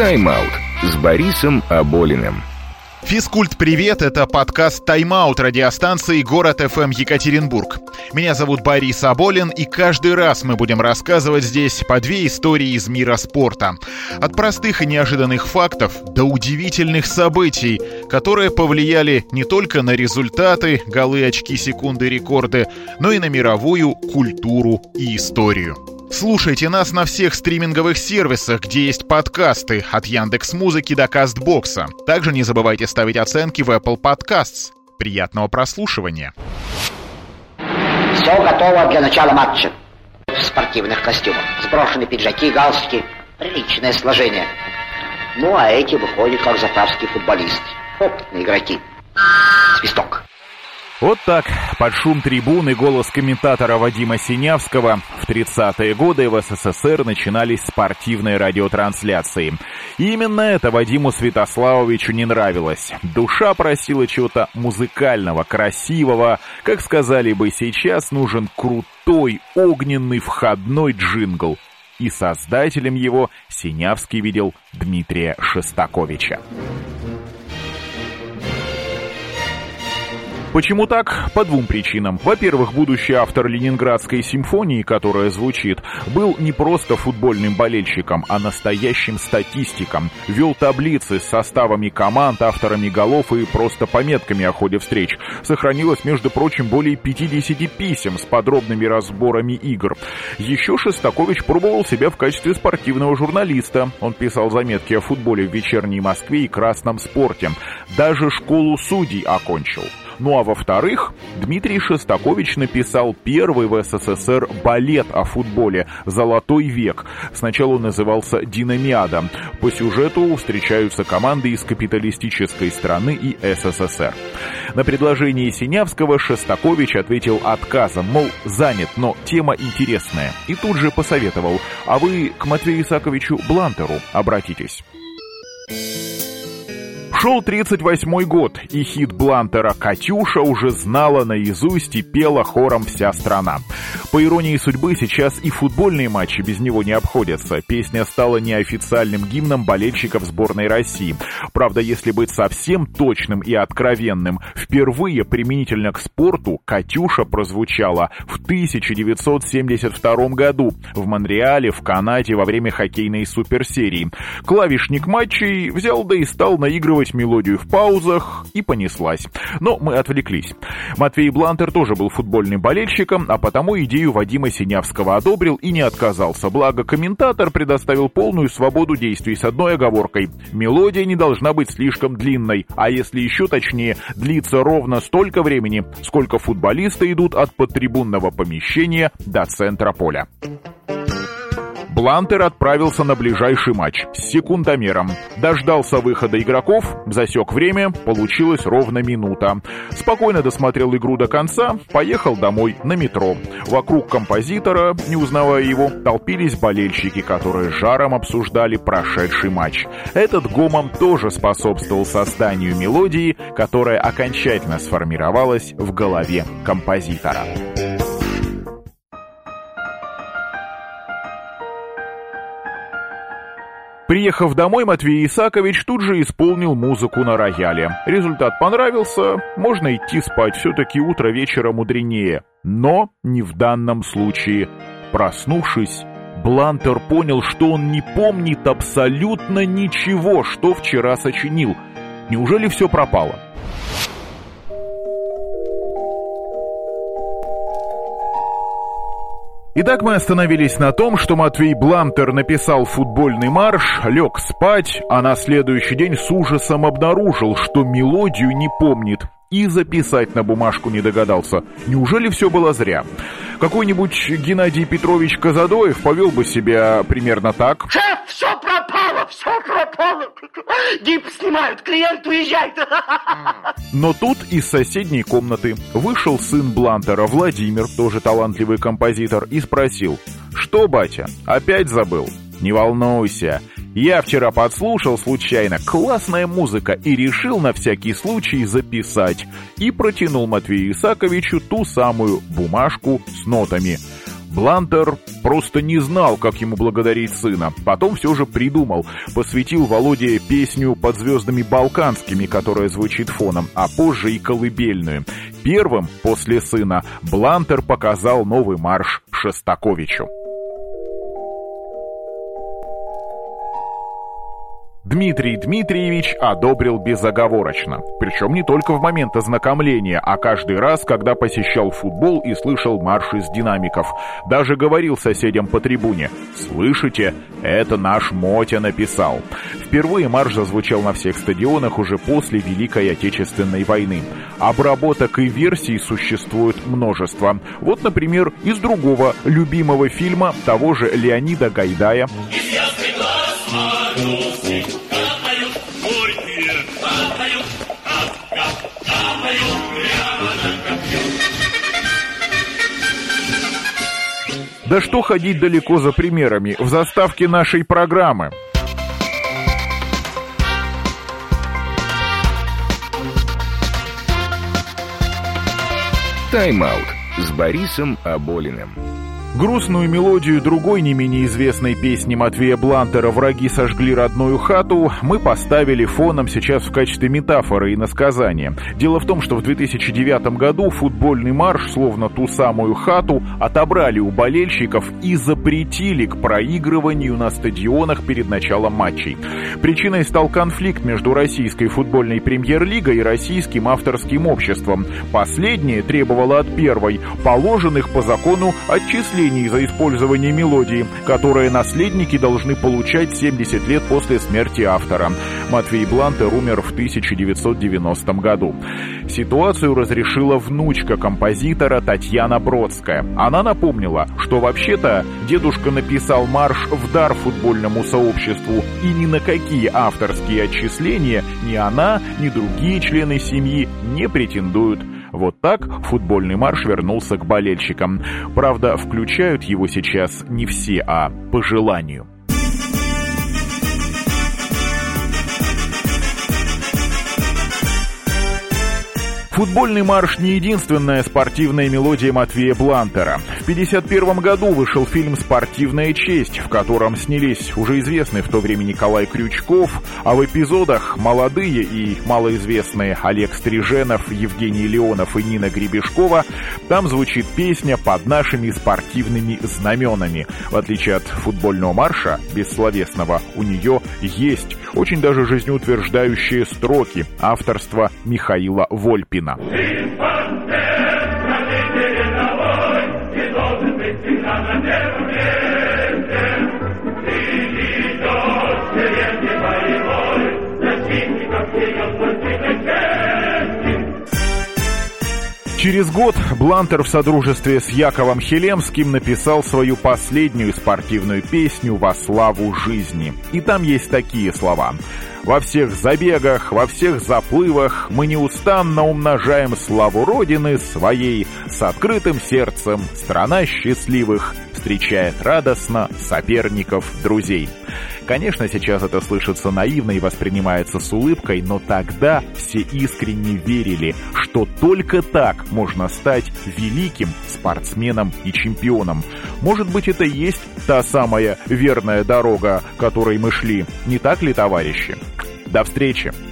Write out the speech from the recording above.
«Тайм-аут» с Борисом Аболиным. Физкульт привет, это подкаст «Тайм-аут» радиостанции «Город ФМ Екатеринбург». Меня зовут Борис Аболин, и каждый раз мы будем рассказывать здесь по две истории из мира спорта. От простых и неожиданных фактов до удивительных событий, которые повлияли не только на результаты, голы, очки, секунды, рекорды, но и на мировую культуру и историю. Слушайте нас на всех стриминговых сервисах, где есть подкасты, от Яндекс Музыки до Кастбокса. Также не забывайте ставить оценки в Apple Podcasts. Приятного прослушивания. Все готово для начала матча. В спортивных костюмах. Сброшены пиджаки, галстуки. Приличное сложение. Ну, а эти выходят как заправские футболисты. Опытные игроки. Свисток. Вот так, под шум трибун и голос комментатора Вадима Синявского в 30-е годы в СССР начинались спортивные радиотрансляции. И именно это Вадиму Святославовичу не нравилось. Душа просила чего-то музыкального, красивого. Как сказали бы сейчас, нужен крутой, огненный входной джингл. И создателем его Синявский видел Дмитрия Шестаковича. Почему так? По двум причинам. Во-первых, будущий автор Ленинградской симфонии, которая звучит, был не просто футбольным болельщиком, а настоящим статистиком. Вел таблицы с составами команд, авторами голов и просто пометками о ходе встреч. Сохранилось, между прочим, более 50 писем с подробными разборами игр. Еще Шестакович пробовал себя в качестве спортивного журналиста. Он писал заметки о футболе в вечерней Москве и красном спорте. Даже школу судей окончил. Ну а во-вторых, Дмитрий Шостакович написал первый в СССР балет о футболе «Золотой век». Сначала он назывался «Динамиада». По сюжету встречаются команды из капиталистической страны и СССР. На предложение Синявского Шостакович ответил отказом, мол, занят, но тема интересная. И тут же посоветовал, а вы к Матвею Исаковичу Блантеру обратитесь. Шел 38-й год, и хит Блантера «Катюша» уже знала наизусть и пела хором вся страна. По иронии судьбы, сейчас и футбольные матчи без него не обходятся. Песня стала неофициальным гимном болельщиков сборной России. Правда, если быть совсем точным и откровенным, впервые применительно к спорту «Катюша» прозвучала в 1972 году в Монреале, в Канаде во время хоккейной суперсерии. Клавишник матчей взял да и стал наигрывать слышать мелодию в паузах, и понеслась. Но мы отвлеклись. Матвей Блантер тоже был футбольным болельщиком, а потому идею Вадима Синявского одобрил и не отказался. Благо, комментатор предоставил полную свободу действий с одной оговоркой. Мелодия не должна быть слишком длинной, а если еще точнее, длиться ровно столько времени, сколько футболисты идут от подтрибунного помещения до центра поля. Блантер отправился на ближайший матч с секундомером. Дождался выхода игроков, засек время, получилось ровно минута. Спокойно досмотрел игру до конца, поехал домой на метро. Вокруг композитора, не узнавая его, толпились болельщики, которые жаром обсуждали прошедший матч. Этот гомом тоже способствовал созданию мелодии, которая окончательно сформировалась в голове композитора. Приехав домой, Матвей Исакович тут же исполнил музыку на рояле. Результат понравился, можно идти спать, все-таки утро вечера мудренее. Но не в данном случае. Проснувшись, Блантер понял, что он не помнит абсолютно ничего, что вчера сочинил. Неужели все пропало? Итак, мы остановились на том, что Матвей Бламтер написал футбольный марш, лег спать, а на следующий день с ужасом обнаружил, что мелодию не помнит и записать на бумажку не догадался. Неужели все было зря? Какой-нибудь Геннадий Петрович Казадоев повел бы себя примерно так. Шеф, все пропало, Дип снимают, клиент уезжает. Но тут из соседней комнаты вышел сын Блантера, Владимир, тоже талантливый композитор, и спросил, что, батя, опять забыл? Не волнуйся, я вчера подслушал случайно классная музыка и решил на всякий случай записать. И протянул Матвею Исаковичу ту самую бумажку с нотами. Блантер Просто не знал, как ему благодарить сына. Потом все же придумал. Посвятил Володе песню под звездами балканскими, которая звучит фоном, а позже и колыбельную. Первым после сына Блантер показал новый марш Шостаковичу. Дмитрий Дмитриевич одобрил безоговорочно. Причем не только в момент ознакомления, а каждый раз, когда посещал футбол и слышал марш из динамиков. Даже говорил соседям по трибуне «Слышите? Это наш Мотя написал». Впервые марш зазвучал на всех стадионах уже после Великой Отечественной войны. Обработок и версий существует множество. Вот, например, из другого любимого фильма того же Леонида Гайдая. Да что ходить далеко за примерами в заставке нашей программы. Тайм-аут с Борисом Аболиным. Грустную мелодию другой не менее известной песни Матвея Блантера «Враги сожгли родную хату» мы поставили фоном сейчас в качестве метафоры и насказания. Дело в том, что в 2009 году футбольный марш, словно ту самую хату, отобрали у болельщиков и запретили к проигрыванию на стадионах перед началом матчей. Причиной стал конфликт между российской футбольной премьер-лигой и российским авторским обществом. Последнее требовало от первой положенных по закону отчислений отчислений за использование мелодии, которые наследники должны получать 70 лет после смерти автора. Матвей Блантер умер в 1990 году. Ситуацию разрешила внучка композитора Татьяна Бродская. Она напомнила, что вообще-то дедушка написал марш в дар футбольному сообществу, и ни на какие авторские отчисления ни она, ни другие члены семьи не претендуют. Вот так футбольный марш вернулся к болельщикам. Правда, включают его сейчас не все, а по желанию. Футбольный марш не единственная спортивная мелодия Матвея Блантера. В 1951 году вышел фильм «Спортивная честь», в котором снялись уже известный в то время Николай Крючков, а в эпизодах молодые и малоизвестные Олег Стриженов, Евгений Леонов и Нина Гребешкова. Там звучит песня под нашими спортивными знаменами. В отличие от футбольного марша, бессловесного, у нее есть очень даже жизнеутверждающие строки авторства Михаила Вольпина. Через год Блантер в содружестве с Яковом Хелемским написал свою последнюю спортивную песню «Во славу жизни». И там есть такие слова. Во всех забегах, во всех заплывах мы неустанно умножаем славу Родины своей с открытым сердцем. Страна счастливых встречает радостно соперников, друзей. Конечно, сейчас это слышится наивно и воспринимается с улыбкой, но тогда все искренне верили, что только так можно стать великим спортсменом и чемпионом. Может быть, это и есть та самая верная дорога, которой мы шли. Не так ли, товарищи? До встречи!